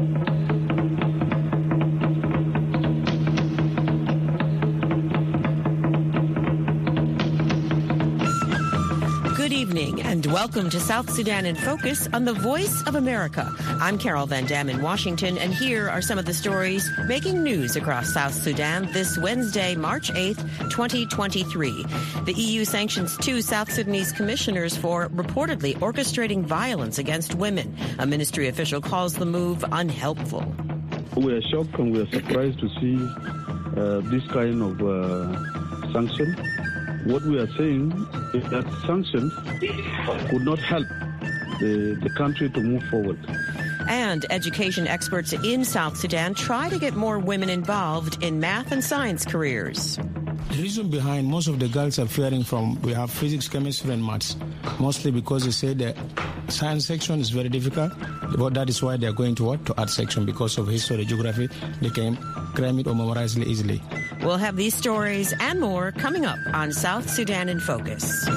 Thank you. Welcome to South Sudan in Focus on the Voice of America. I'm Carol Van Dam in Washington and here are some of the stories making news across South Sudan this Wednesday, March 8th, 2023. The EU sanctions two South Sudanese commissioners for reportedly orchestrating violence against women. A ministry official calls the move unhelpful. We are shocked and we are surprised to see uh, this kind of uh, sanction. What we are saying is that sanctions could not help the, the country to move forward. And education experts in South Sudan try to get more women involved in math and science careers. The reason behind most of the girls are fearing from we have physics, chemistry, and maths, mostly because they say the science section is very difficult. But that is why they are going to what to art section because of history, geography. They can cram it or memorize it easily. We'll have these stories and more coming up on South Sudan in Focus.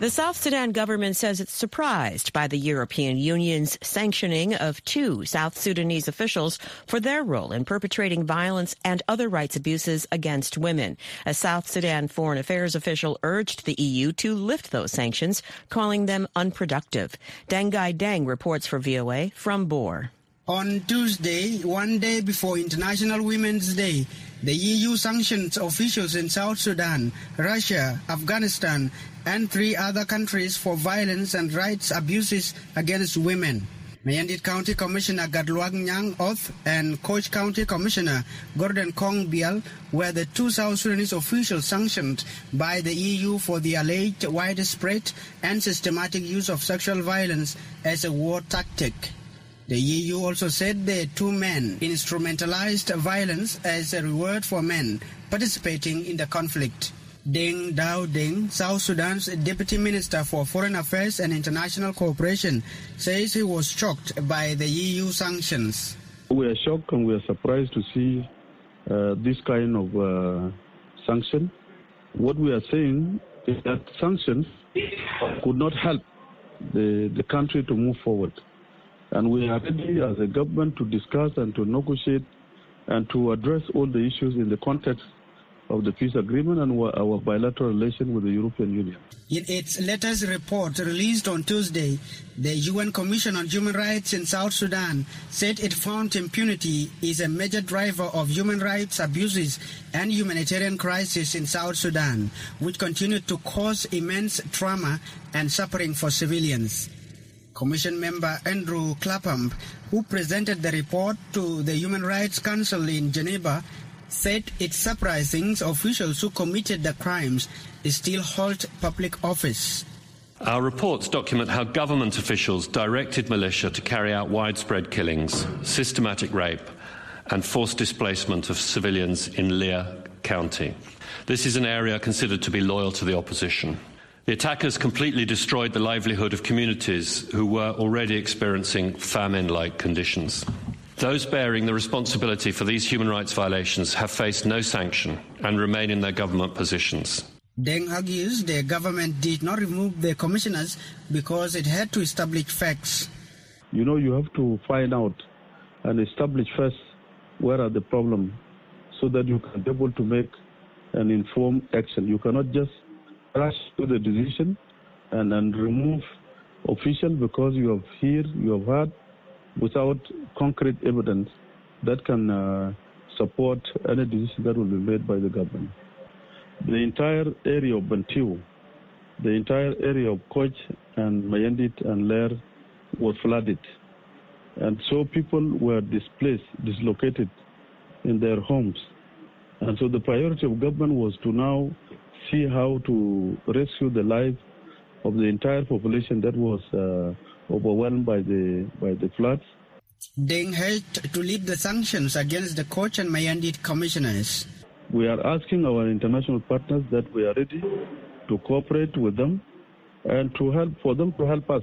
The South Sudan government says it's surprised by the European Union's sanctioning of two South Sudanese officials for their role in perpetrating violence and other rights abuses against women. A South Sudan foreign affairs official urged the EU to lift those sanctions, calling them unproductive. Dangai Deng reports for VOA from Bor. On Tuesday, one day before International Women's Day, the EU sanctioned officials in South Sudan, Russia, Afghanistan, and three other countries for violence and rights abuses against women. Mayendit County Commissioner Gatluak Nyang Hoth and Koch County Commissioner Gordon Koang Biel were the two South Sudanese officials sanctioned by the EU for the alleged widespread and systematic use of sexual violence as a war tactic. The EU also said the two men instrumentalized violence as a reward for men participating in the conflict. Deng Dao Deng, South Sudan's Deputy Minister for Foreign Affairs and International Cooperation, says he was shocked by the EU sanctions. We are shocked and we are surprised to see uh, this kind of uh, sanction. What we are saying is that sanctions could not help the, the country to move forward. And we are ready as a government to discuss and to negotiate and to address all the issues in the context of the peace agreement and our bilateral relation with the European Union. In its latest report released on Tuesday, the UN Commission on Human Rights in South Sudan said it found impunity is a major driver of human rights abuses and humanitarian crisis in South Sudan, which continue to cause immense trauma and suffering for civilians. Commission member Andrew Clapham, who presented the report to the Human Rights Council in Geneva, said it's surprising officials who committed the crimes still hold public office. Our reports document how government officials directed militia to carry out widespread killings, systematic rape, and forced displacement of civilians in Leer County. This is an area considered to be loyal to the opposition. The attackers completely destroyed the livelihood of communities who were already experiencing famine like conditions. Those bearing the responsibility for these human rights violations have faced no sanction and remain in their government positions. Deng argues the government did not remove the commissioners because it had to establish facts. You know, you have to find out and establish first where are the problems so that you can be able to make an informed action. You cannot just rush to the decision and, and remove official because you have heard, you have heard, without concrete evidence that can uh, support any decision that will be made by the government. The entire area of Bentiu, the entire area of Koch and Mayendit and Leer was flooded. And so people were displaced, dislocated in their homes. And so the priority of government was to now see how to rescue the life of the entire population that was uh, overwhelmed by the by the floods. Deng helped to lift the sanctions against the Koch and Mayendit commissioners. We are asking our international partners that we are ready to cooperate with them and to help for them to help us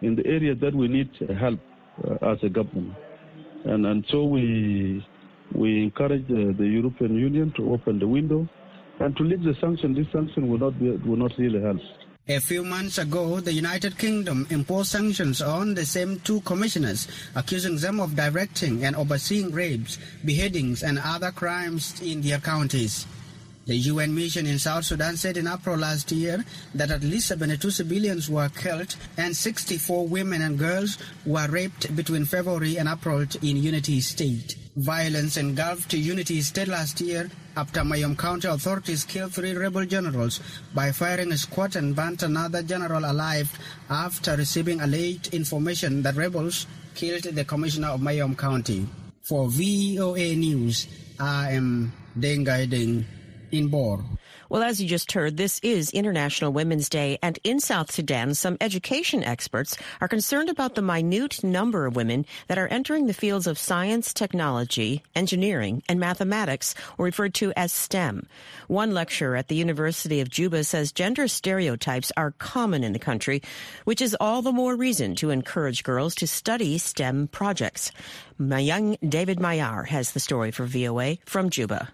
in the area that we need help uh, as a government. And and so we we encourage the European Union to open the window and to lift the sanction. This sanction will not be will not really help. A few months ago, the United Kingdom imposed sanctions on the same two commissioners, accusing them of directing and overseeing rapes, beheadings, and other crimes in their counties. The UN mission in South Sudan said in April last year that at least 72 civilians were killed and 64 women and girls were raped between February and April in Unity State. Violence engulfed Unity State last year after Mayom County authorities killed three rebel generals by firing a squad and burnt another general alive after receiving alleged information that rebels killed the commissioner of Mayom County. For VOA News, I am Dengai Deng in Bor. Well, as you just heard, this is International Women's Day, and in South Sudan, some education experts are concerned about the minute number of women that are entering the fields of science, technology, engineering, and mathematics, referred to as STEM. One lecturer at the University of Juba says gender stereotypes are common in the country, which is all the more reason to encourage girls to study STEM projects. Manyang David Mayar has the story for VOA from Juba.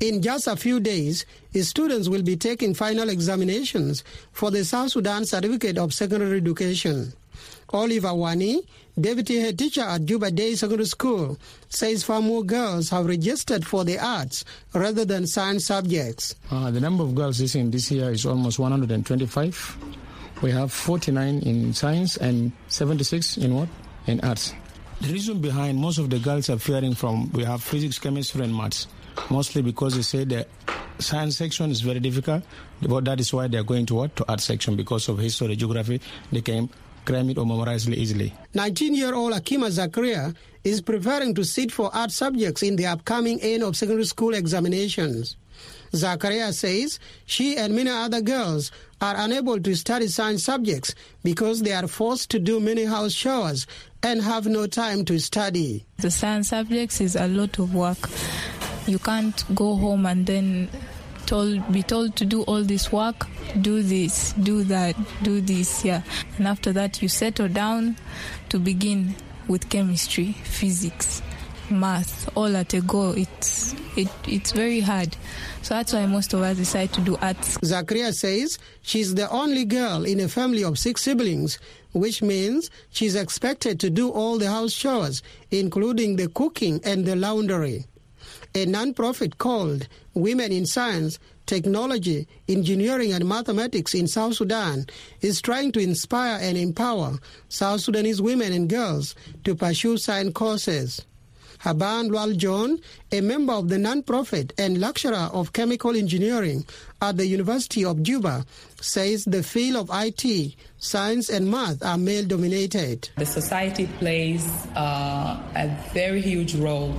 In just a few days, students will be taking final examinations for the South Sudan Certificate of Secondary Education. Oliver Wani, deputy head teacher at Juba Day Secondary School, says far more girls have registered for the arts rather than science subjects. Uh, the number of girls this in this year is almost 125. We have 49 in science and 76 in what? In arts. The reason behind most of the girls are fearing from we have physics, chemistry, and maths mostly because they say the science section is very difficult. But that is why they are going to what? To art section because of history, geography. They can cram it or memorize it easily. 19-year-old Akima Zakaria is preparing to sit for art subjects in the upcoming end of secondary school examinations. Zakaria says she and many other girls are unable to study science subjects because they are forced to do many house chores and have no time to study. The science subjects is a lot of work you can't go home and then told be told to do all this work do this do that do this yeah. And after that you settle down to begin with chemistry physics math all at a go. It's it, it's very hard. So that's why most of us decide to do arts. Zakaria says she's the only girl in a family of six siblings which means she's expected to do all the house chores including the cooking and the laundry a non-profit called Women in Science, Technology, Engineering and Mathematics in South Sudan is trying to inspire and empower South Sudanese women and girls to pursue science courses. Haban Lwal John, a member of the non-profit and lecturer of chemical engineering at the University of Juba, says the field of IT, science and math are male-dominated. The society plays uh, a very huge role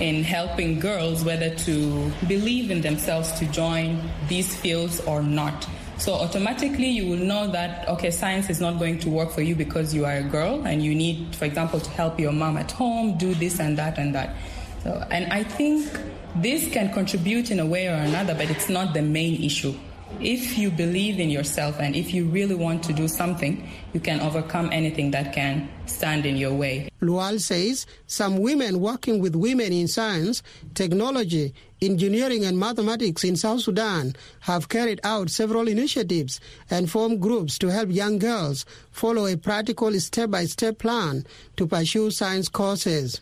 in helping girls whether to believe in themselves to join these fields or not. So automatically you will know that, okay, science is not going to work for you because you are a girl and you need, for example, to help your mom at home, do this and that and that. So, and I think this can contribute in a way or another, but it's not the main issue. If you believe in yourself and if you really want to do something, you can overcome anything that can stand in your way. Lual says some women working with women in science, technology, engineering, and mathematics in South Sudan have carried out several initiatives and formed groups to help young girls follow a practical step by step plan to pursue science courses.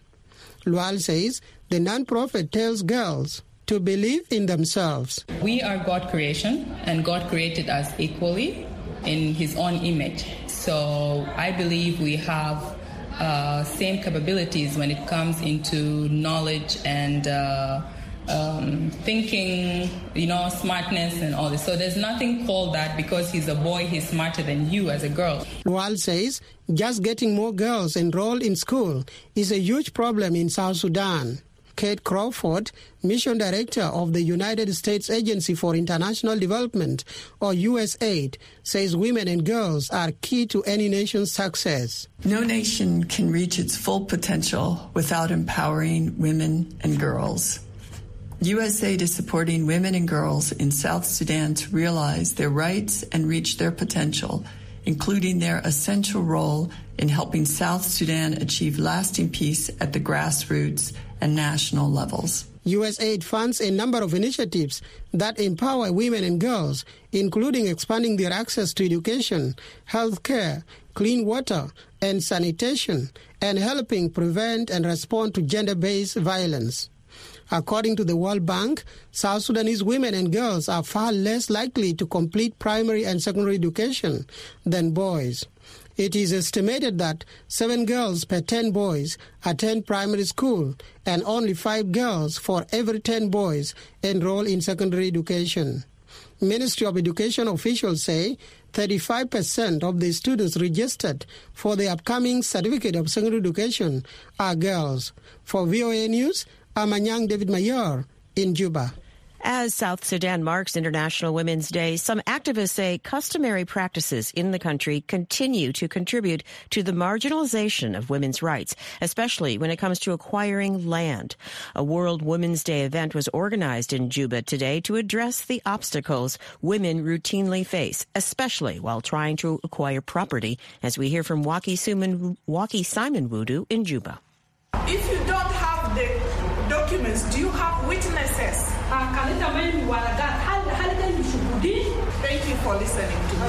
Lual says the non-profit tells girls to believe in themselves. We are God creation, and God created us equally in His own image. So I believe we have uh, same capabilities when it comes into knowledge and uh, um, thinking, you know, smartness and all this. So there's nothing called that because he's a boy, he's smarter than you as a girl. Wal says just getting more girls enrolled in school is a huge problem in South Sudan. Kate Crawford, Mission Director of the United States Agency for International Development, or USAID, says women and girls are key to any nation's success. No nation can reach its full potential without empowering women and girls. USAID is supporting women and girls in South Sudan to realize their rights and reach their potential, including their essential role in helping South Sudan achieve lasting peace at the grassroots and national levels. USAID funds a number of initiatives that empower women and girls, including expanding their access to education, health care, clean water, and sanitation, and helping prevent and respond to gender based violence. According to the World Bank, South Sudanese women and girls are far less likely to complete primary and secondary education than boys. It is estimated that seven girls per 10 boys attend primary school and only five girls for every 10 boys enroll in secondary education. Ministry of Education officials say 35% of the students registered for the upcoming Certificate of Secondary Education are girls. For VOA News, Amanyang David Mayar in Juba. As South Sudan marks International Women's Day, some activists say customary practices in the country continue to contribute to the marginalization of women's rights, especially when it comes to acquiring land. A World Women's Day event was organized in Juba today to address the obstacles women routinely face, especially while trying to acquire property, as we hear from Waakhe Simon, Waakhe Simon Wudu in Juba. If you don't documents, do you have witnesses? Thank you for listening to me.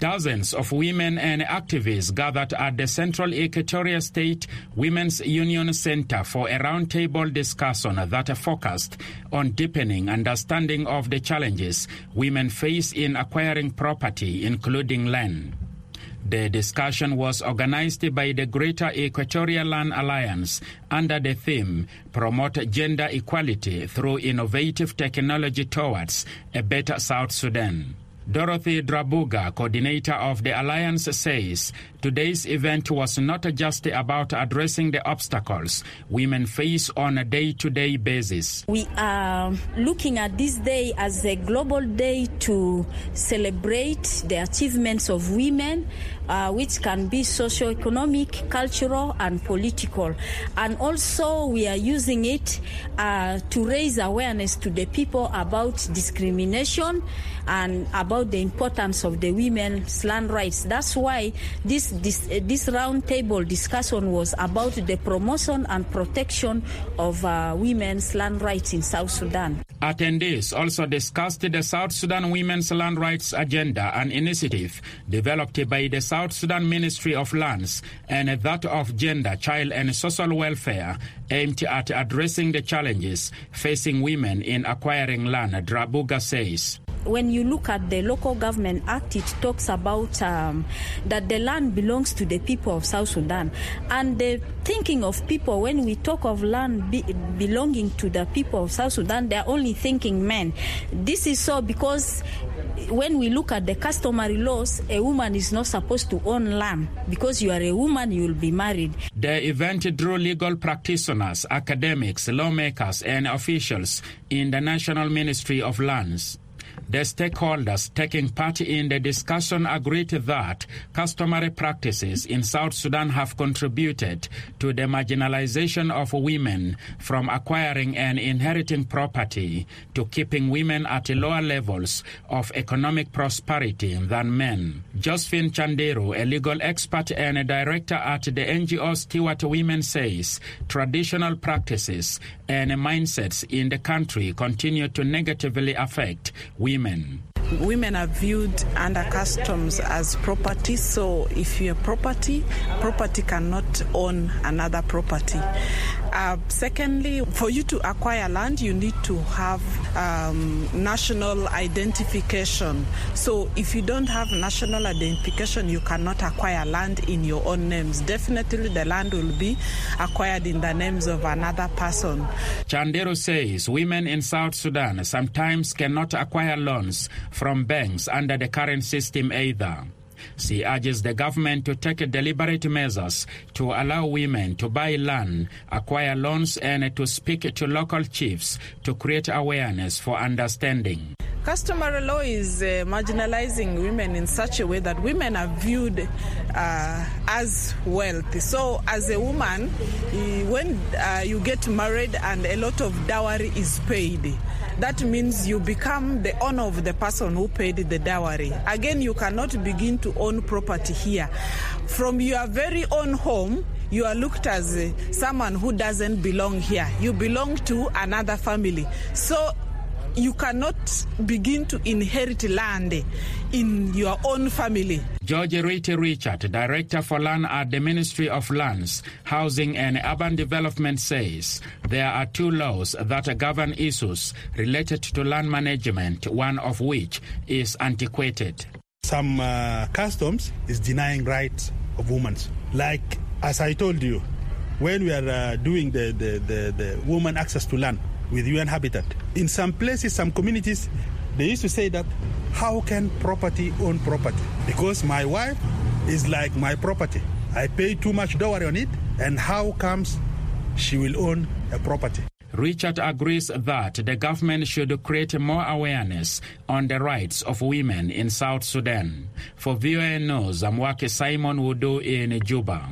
Dozens of women and activists gathered at the Central Equatoria State Women's Union Center for a roundtable discussion that focused on deepening understanding of the challenges women face in acquiring property, including land. The discussion was organized by the Greater Equatorial Land Alliance under the theme Promote Gender Equality Through Innovative Technology Towards a Better South Sudan. Dorothy Drabuga, coordinator of the alliance, says today's event was not just about addressing the obstacles women face on a day to day basis. We are looking at this day as a global day to celebrate the achievements of women, uh, which can be socio-economic, cultural, and political. And also, we are using it uh, to raise awareness to the people about discrimination and about the importance of the women's land rights. That's why this this, uh, this roundtable discussion was about the promotion and protection of uh, women's land rights in South Sudan. Attendees also discussed the South Sudan Women's Land Rights Agenda, an initiative developed by the South Sudan Ministry of Lands and that of Gender, Child and Social Welfare, aimed at addressing the challenges facing women in acquiring land, Drabuga says when you look at the local government act, it talks about um, that the land belongs to the people of South Sudan. And the thinking of people, when we talk of land be belonging to the people of South Sudan, they're only thinking men. This is so because when we look at the customary laws, a woman is not supposed to own land. Because you are a woman, you will be married. The event drew legal practitioners, academics, lawmakers, and officials in the National Ministry of Lands. The stakeholders taking part in the discussion agreed that customary practices in South Sudan have contributed to the marginalization of women from acquiring and inheriting property to keeping women at lower levels of economic prosperity than men. Josephine Chandero, a legal expert and a director at the NGO Steward Women, says traditional practices and mindsets in the country continue to negatively affect women. Women are viewed under customs as property, so if you're property, property cannot own another property. Uh, secondly, for you to acquire land, you need to have um, national identification. So if you don't have national identification, you cannot acquire land in your own names. Definitely, the land will be acquired in the names of another person. Chandero says women in South Sudan sometimes cannot acquire loans from banks under the current system either. She urges the government to take deliberate measures to allow women to buy land, acquire loans, and to speak to local chiefs to create awareness for understanding. Customary law is uh, marginalizing women in such a way that women are viewed uh, as wealthy. So, as a woman, when uh, you get married and a lot of dowry is paid, that means you become the owner of the person who paid the dowry. Again, you cannot begin to own property here. From your very own home, you are looked as someone who doesn't belong here. You belong to another family. So you cannot begin to inherit land in your own family. George Riti Richard, Director for Land at the Ministry of Lands, Housing and Urban Development says there are two laws that govern issues related to land management, one of which is antiquated. Some uh, customs is denying rights of women. Like, as I told you, when we are uh, doing the, the, the, the woman access to land, with UN Habitat. In some places, some communities, they used to say that how can property own property? Because my wife is like my property. I pay too much dowry on it, and how comes she will own a property? Richard agrees that the government should create more awareness on the rights of women in South Sudan. For VOA News, Waakhe Simon Wudu in Juba.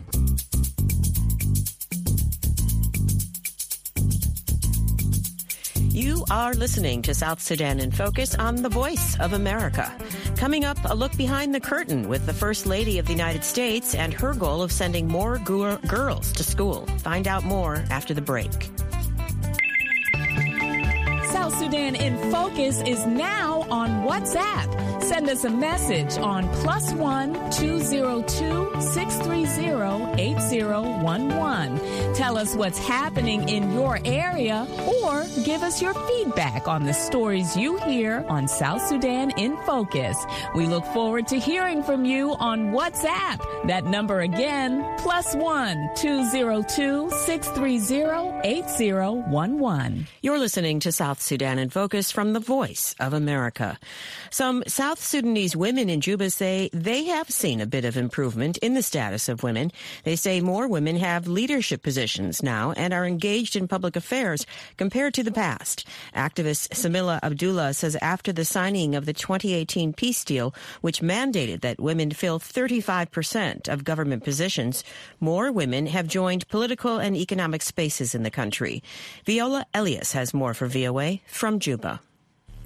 You are listening to South Sudan in Focus on the Voice of America. Coming up, a look behind the curtain with the First Lady of the United States and her goal of sending more girls to school. Find out more after the break. South Sudan in Focus is now on WhatsApp. Send us a message on plus one 202 630 8011. Tell us what's happening in your area or give us your feedback on the stories you hear on South Sudan in Focus. We look forward to hearing from you on WhatsApp. That number again, plus one 202 630 8011. You're listening to South Sudan in Focus from the Voice of America. Some South Sudanese women in Juba say they have seen a bit of improvement in the status of women. They say more women have leadership positions now and are engaged in public affairs compared to the past. Activist Samila Abdullah says after the signing of the 2018 peace deal, which mandated that women fill 35% of government positions, more women have joined political and economic spaces in the country. Viola Elias has more for VOA from Juba.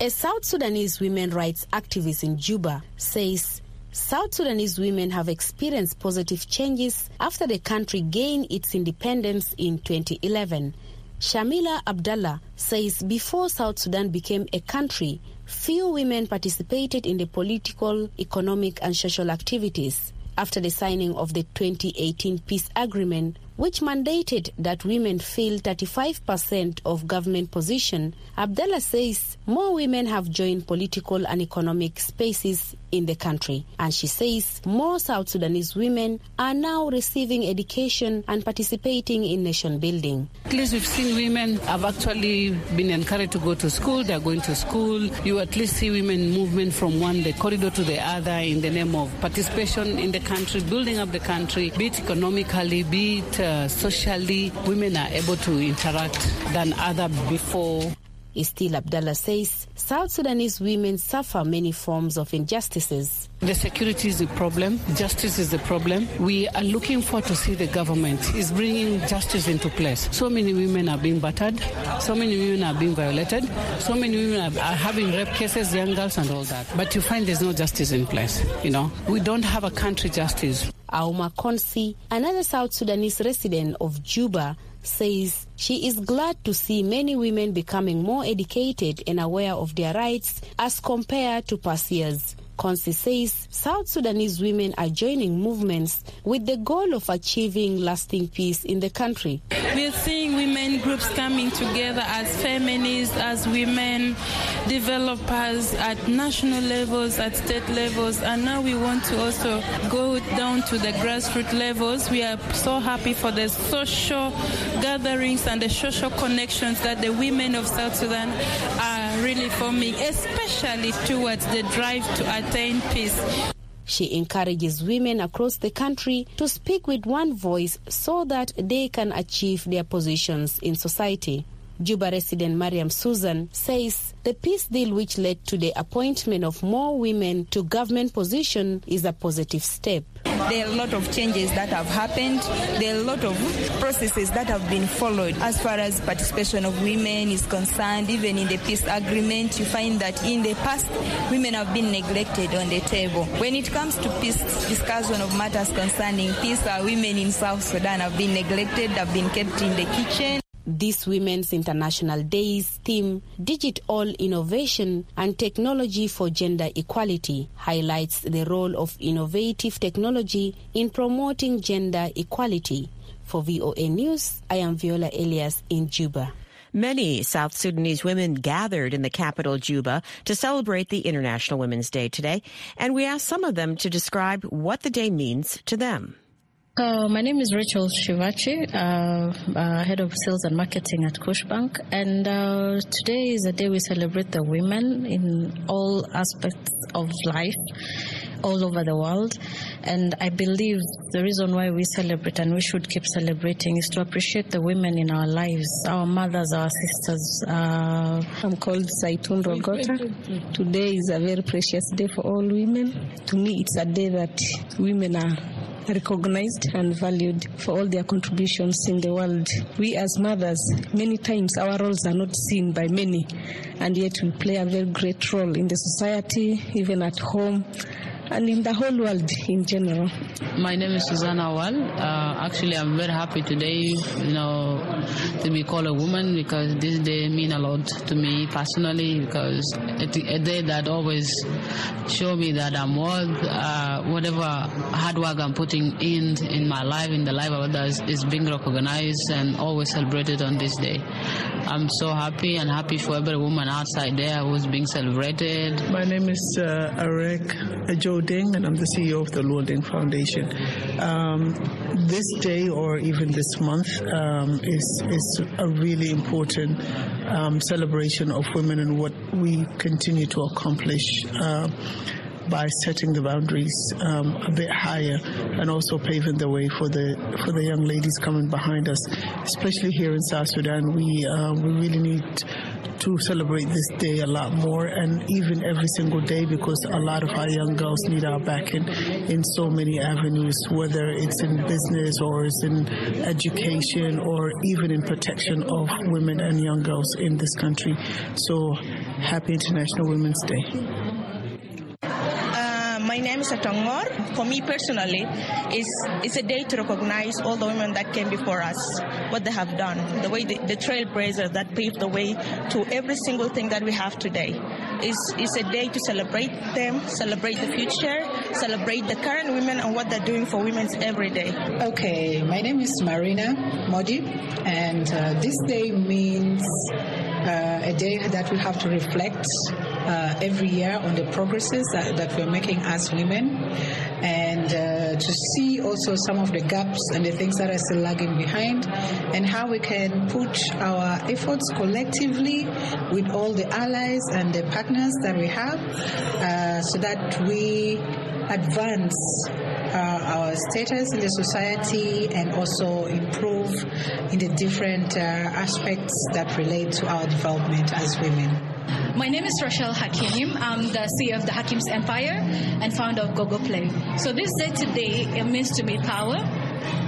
A South Sudanese women rights activist in Juba says South Sudanese women have experienced positive changes after the country gained its independence in 2011. Shamila Abdallah says before South Sudan became a country, few women participated in the political, economic, and social activities. After the signing of the 2018 peace agreement, which mandated that women fill 35% of government position, Abdallah says more women have joined political and economic spaces in the country. And she says more South Sudanese women are now receiving education and participating in nation building. At least we've seen women have actually been encouraged to go to school. They're going to school. You at least see women movement from one the corridor to the other in the name of participation in the country, building up the country, be it economically, be it uh, socially. Women are able to interact than other before. Still, Abdallah says South Sudanese women suffer many forms of injustices. The security is the problem. Justice is the problem. We are looking for to see the government is bringing justice into place. So many women are being battered. So many women are being violated. So many women are, are having rape cases, young girls, and all that. But you find there's no justice in place. You know, we don't have a country justice. Auma Konsi, another South Sudanese resident of Juba, says she is glad to see many women becoming more educated and aware of their rights as compared to past years. Konsi says South Sudanese women are joining movements with the goal of achieving lasting peace in the country. We're seeing women groups coming together as feminists, as women developers at national levels, at state levels, and now we want to also go down to the grassroots levels. We are so happy for the social gatherings and the social connections that the women of South Sudan are really forming, especially towards the drive to peace. She encourages women across the country to speak with one voice so that they can achieve their positions in society. Juba resident Mariam Susan says the peace deal which led to the appointment of more women to government position is a positive step. there are a lot of changes that have happened. There are a lot of processes that have been followed as far as participation of women is concerned. Even in the peace agreement, you find that in the past, women have been neglected on the table. When it comes to peace discussion of matters concerning peace, our women in South Sudan have been neglected, have been kept in the kitchen. This Women's International Day's theme, Digital Innovation and Technology for Gender Equality, highlights the role of innovative technology in promoting gender equality. For VOA News, I am Viola Elias in Juba. Many South Sudanese women gathered in the capital, Juba, to celebrate the International Women's Day today, and we asked some of them to describe what the day means to them. Uh, my name is Rachel Shivachi, uh, uh, head of sales and marketing at Bank, and uh, today is a day we celebrate the women in all aspects of life, all over the world. And I believe the reason why we celebrate and we should keep celebrating is to appreciate the women in our lives, our mothers, our sisters. Uh, I'm called Saitun Rogota. Today is a very precious day for all women. To me, it's a day that women are recognized and valued for all their contributions in the world. We as mothers, many times our roles are not seen by many, and yet we play a very great role in the society, even at home and in the whole world in general. My name is Susanna Wal. Uh, actually, I'm very happy today, you know, to be called a woman because this day mean a lot to me personally because it's a day that always show me that I'm worth uh, whatever hard work I'm putting in in my life, in the life of others, is being recognized and always celebrated on this day. I'm so happy and happy for every woman outside there who's being celebrated. My name is uh, Arek Joe Ding, and I'm the CEO of the Luo Ding Foundation. Um, this day, or even this month, um, is is a really important um, celebration of women and what we continue to accomplish. Uh, by setting the boundaries um, a bit higher and also paving the way for the for the young ladies coming behind us, especially here in South Sudan. We uh, we really need to celebrate this day a lot more and even every single day because a lot of our young girls need our backing in so many avenues, whether it's in business or it's in education or even in protection of women and young girls in this country. So happy International Women's Day my name is Atongor. For me personally, it's, it's a day to recognize all the women that came before us, what they have done, the way the, the trailblazers that paved the way to every single thing that we have today. It's, it's a day to celebrate them, celebrate the future, celebrate the current women and what they're doing for women every day. Okay, my name is Marina Modi, and uh, this day means uh, a day that we have to reflect uh, every year on the progresses that, that we're making as women and uh, to see also some of the gaps and the things that are still lagging behind and how we can put our efforts collectively with all the allies and the partners that we have uh, so that we advance uh, our status in the society and also improve in the different uh, aspects that relate to our development as women. My name is Rachel Hakim. I'm the CEO of the Hakim's Empire and founder of Gogo Play. So this day today, it means to me power,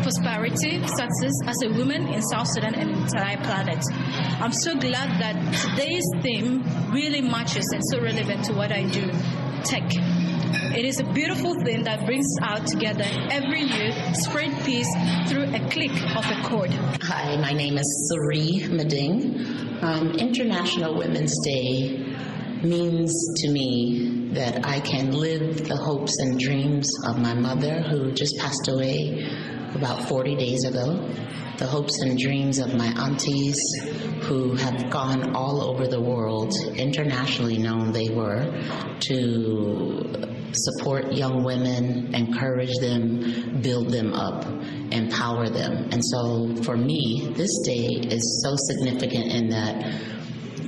prosperity, success as a woman in South Sudan and entire planet. I'm so glad that today's theme really matches and so relevant to what I do, tech. It is a beautiful thing that brings out together every youth, spread peace through a click of a cord. Hi, my name is Suri Mading. Um, International Women's Day means to me that I can live the hopes and dreams of my mother, who just passed away about 40 days ago, the hopes and dreams of my aunties who have gone all over the world, internationally known they were, to support young women, encourage them, build them up, empower them. And so for me, this day is so significant in that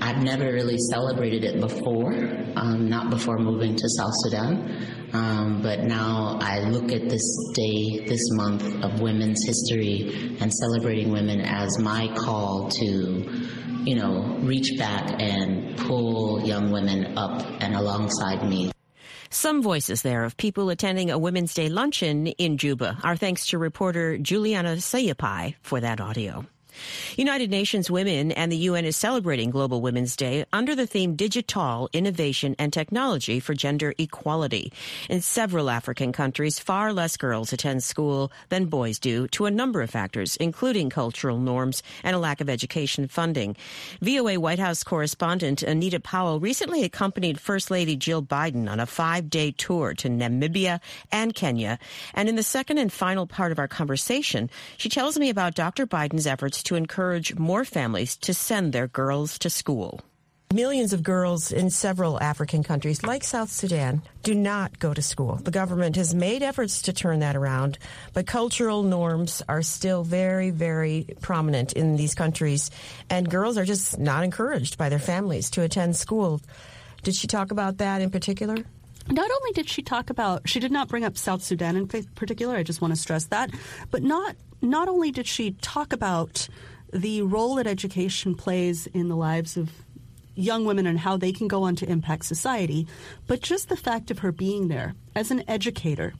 I've never really celebrated it before, um, not before moving to South Sudan. Um, but now I look at this day, this month of women's history and celebrating women as my call to, you know, reach back and pull young women up and alongside me. Some voices there of people attending a Women's Day luncheon in Juba. Our thanks to reporter Juliana Sayapai for that audio. United Nations Women and the UN is celebrating Global Women's Day under the theme Digital Innovation and Technology for Gender Equality. In several African countries, far less girls attend school than boys do to a number of factors, including cultural norms and a lack of education funding. VOA White House correspondent Anita Powell recently accompanied First Lady Jill Biden on a five-day tour to Namibia and Kenya. And in the second and final part of our conversation, she tells me about Dr. Biden's efforts to encourage more families to send their girls to school. Millions of girls in several African countries, like South Sudan, do not go to school. The government has made efforts to turn that around, but cultural norms are still very, very prominent in these countries, and girls are just not encouraged by their families to attend school. Did she talk about that in particular? Not only did she talk about, she did not bring up South Sudan in particular, I just want to stress that, but not not only did she talk about the role that education plays in the lives of young women and how they can go on to impact society, but just the fact of her being there as an educator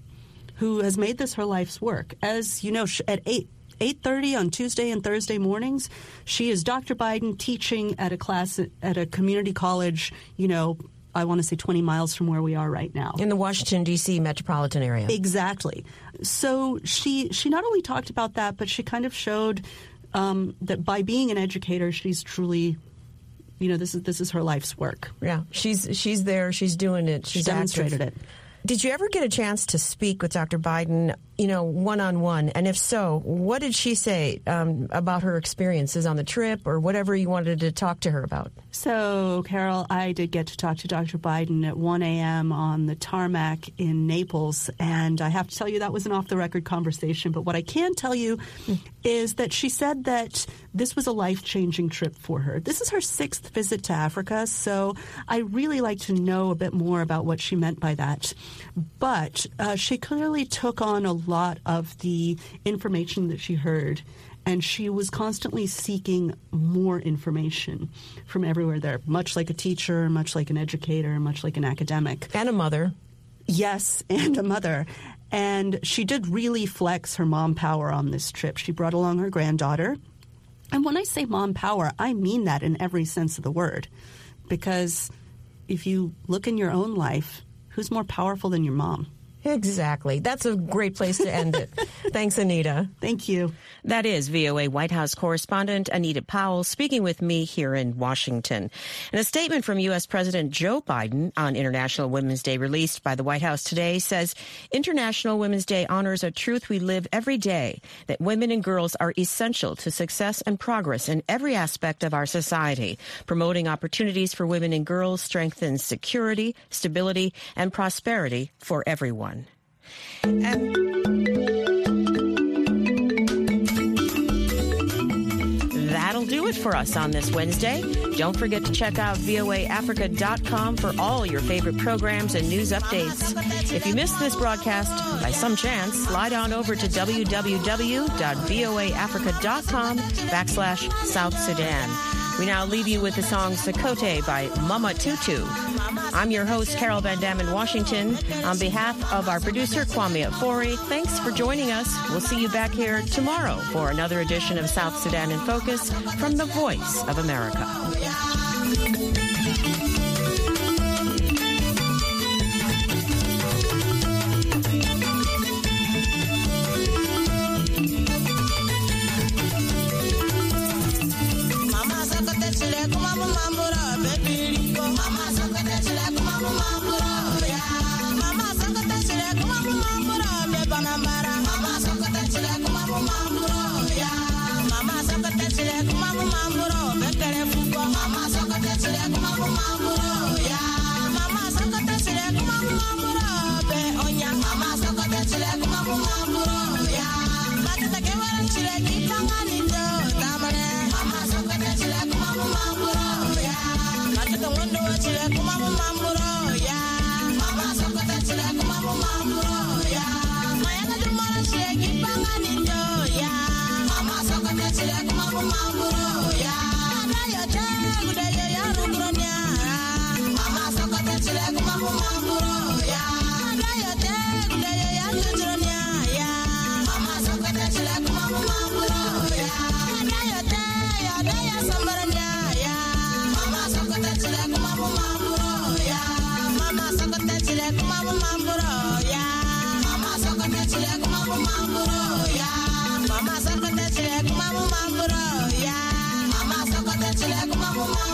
who has made this her life's work. As you know, at 8 8:30 on Tuesday and Thursday mornings, she is Dr. Biden teaching at a class at a community college, you know, I want to say 20 miles from where we are right now. In the Washington, D.C. metropolitan area. Exactly. So she, she not only talked about that, but she kind of showed um, that by being an educator, she's truly you know this is this is her life's work. Yeah, she's she's there. She's doing it. She's she demonstrated active. it. Did you ever get a chance to speak with Dr. Biden, you know, one on one? And if so, what did she say um, about her experiences on the trip or whatever you wanted to talk to her about? So, Carol, I did get to talk to Dr. Biden at 1 a.m. on the tarmac in Naples. And I have to tell you, that was an off the record conversation. But what I can tell you is that she said that this was a life changing trip for her. This is her sixth visit to Africa. So I really like to know a bit more about what she meant by that. But uh, she clearly took on a lot of the information that she heard and she was constantly seeking more information from everywhere there, much like a teacher, much like an educator, much like an academic. And a mother. Yes, and a mother. And she did really flex her mom power on this trip. She brought along her granddaughter. And when I say mom power, I mean that in every sense of the word. Because if you look in your own life, who's more powerful than your mom? Exactly. That's a great place to end it. Thanks, Anita. Thank you. That is VOA White House correspondent Anita Powell speaking with me here in Washington. And a statement from U.S. President Joe Biden on International Women's Day released by the White House today says International Women's Day honors a truth we live every day that women and girls are essential to success and progress in every aspect of our society. Promoting opportunities for women and girls strengthens security, stability, and prosperity for everyone. And that'll do it for us on this Wednesday. Don't forget to check out voaafrica.com for all your favorite programs and news updates. If you missed this broadcast by some chance, slide on over to www.voaafrica.com backslash South Sudan. We now leave you with the song Sakote by Mama Tutu. I'm your host, Carol Van Dam in Washington. On behalf of our producer, Kwame Afori, thanks for joining us. We'll see you back here tomorrow for another edition of South Sudan in Focus from the Voice of America.